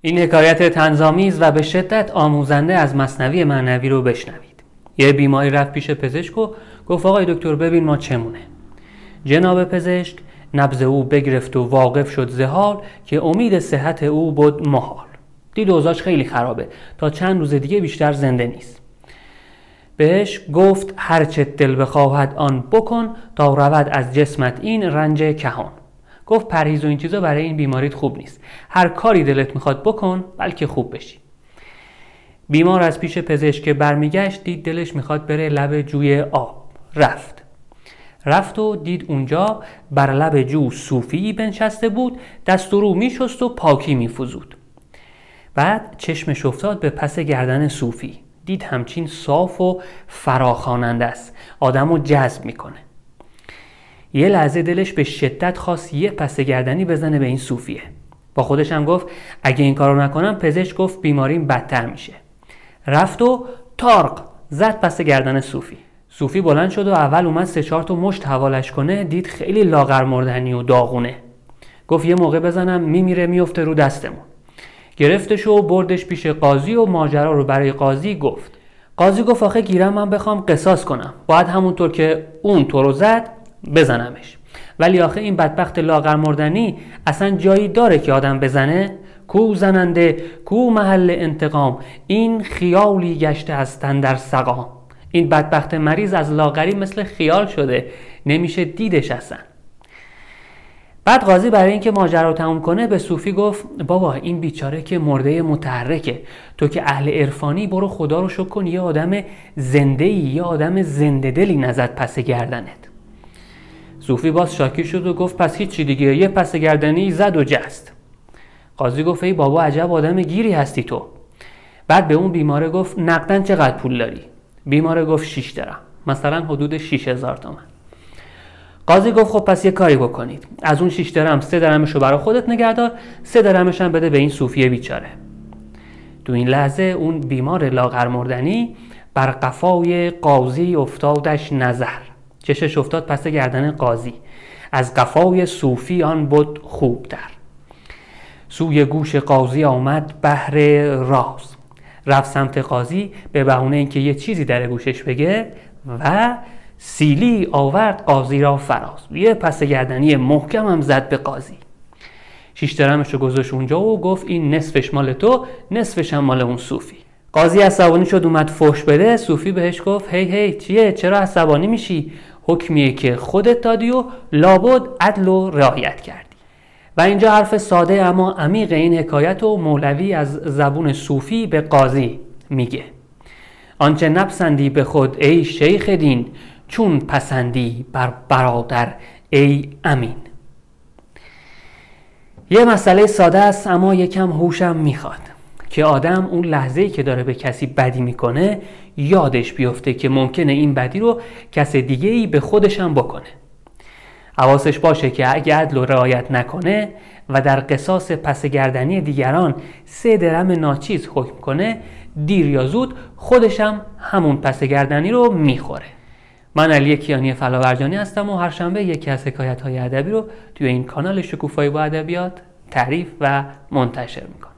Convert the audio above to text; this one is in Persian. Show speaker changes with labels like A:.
A: این حکایت تنظامیز و به شدت آموزنده از مصنوی معنوی رو بشنوید. یه بیماری رفت پیش پزشک و گفت آقای دکتر ببین ما چمونه. جناب پزشک نبز او بگرفت و واقف شد زهال که امید صحت او بود محال. دید اوضاعش خیلی خرابه. تا چند روز دیگه بیشتر زنده نیست. بهش گفت هرچه دل بخواهد آن بکن تا رود از جسمت این رنج کهان. گفت پرهیز و این چیزا برای این بیماریت خوب نیست. هر کاری دلت می‌خواد بکن بلکه خوب بشی. بیمار از پیش پزشک برمیگشت دید دلش می‌خواد بره لب جوی آب. رفت. رفت و دید اونجا بر لب جو صوفی بنشسته بود دست و رو میشست و پاکی میفوزود بعد چشمش افتاد به پس گردن صوفی. دید همچین صاف و فراخاننده است. آدم رو جذب می‌کنه. یه لحظه دلش به شدت خواست یه پس گردنی بزنه به این صوفیه. با خودش هم گفت اگه این کارو نکنم پزشک گفت بیماریم بدتر میشه. رفت و تارق زد پس گردن صوفی. صوفی بلند شد و اول اومد سه چهار تا مشت حوالش کنه دید خیلی لاغر مردنی و داغونه. گفت یه موقع بزنم میمیره میفته رو دستمون. گرفتش و بردش پیش قاضی و ماجرا رو برای قاضی گفت. قاضی گفت آخه گیرم من بخوام قصاص کنم. باید همونطور که اون تو رو زد بزنمش. ولی آخه این بدبخت لاغر مردنی اصلا جایی داره که آدم بزنه؟ کو زننده کو محل انتقام. این خیالی گشته از در سقام این بدبخت مریض از لاغری مثل خیال شده. نمیشه دیدش اصلا. بعد قاضی برای اینکه ماجرا رو تموم کنه به صوفی گفت بابا این بیچاره که مرده متحرکه. تو که اهل عرفانی برو خدا رو شکر کن یه آدم زنده ای یه آدم زنده دلی نزد پس گردنت. صوفی باز شاکی شد و گفت پس هیچی دیگه یه پس گردنی زد و جست. قاضی گفت ای بابا عجب آدم گیری هستی تو. بعد به اون بیماره گفت نقدن چقدر پول داری؟ بیماره گفت 6 درم مثلا حدود 6000 تومن. قاضی گفت خب پس یه کاری بکنید. از اون 6 درم 3 درمش رو برای خودت نگهدار 3 درمش هم بده به این صوفیه بیچاره. تو این لحظه اون بیمار لاغر مردنی بر قفای قاضی افتادش نظر. چشش افتاد پس گردن قاضی. از قفای صوفی آن بود خوب در سوی گوش قاضی آمد بهر راز. رفت سمت قاضی به بهونه اینکه یه چیزی در گوشش بگه و سیلی آورد قاضی را فراز. یه پس گردنی محکم هم زد به قاضی. شیش درمش رو اونجا و گفت این نصفش مال تو نصفش هم مال اون صوفی. قاضی عصبانی شد اومد فوش بده. صوفی بهش گفت هی هی چیه؟ چرا عصبانی میشی؟ حکمیه که خودت دادی و لابد عدل و رعایت کردی. و اینجا حرف ساده اما عمیق این حکایت و مولوی از زبون صوفی به قاضی میگه. آنچه نپسندی به خود ای شیخ دین چون پسندی بر برادر ای امین. یه مسئله ساده است اما یکم هوشم می‌خواد. که آدم اون لحظه که داره به کسی بدی می‌کنه یادش بیفته که ممکنه این بدی رو کس دیگه ای به خودش هم بکنه. حواسش باشه که اگه عدل و رعایت نکنه و در قصاص پس گردنی دیگران سه درم ناچیز حکم کنه دیر یا زود خودشم همون پس گردنی رو می‌خوره. من علی کیانی فلاورجانی هستم و هر شنبه یکی از حکایت های ادبی رو توی این کانال شکوفایی با ادبیات تعریف و منتشر می‌کنم.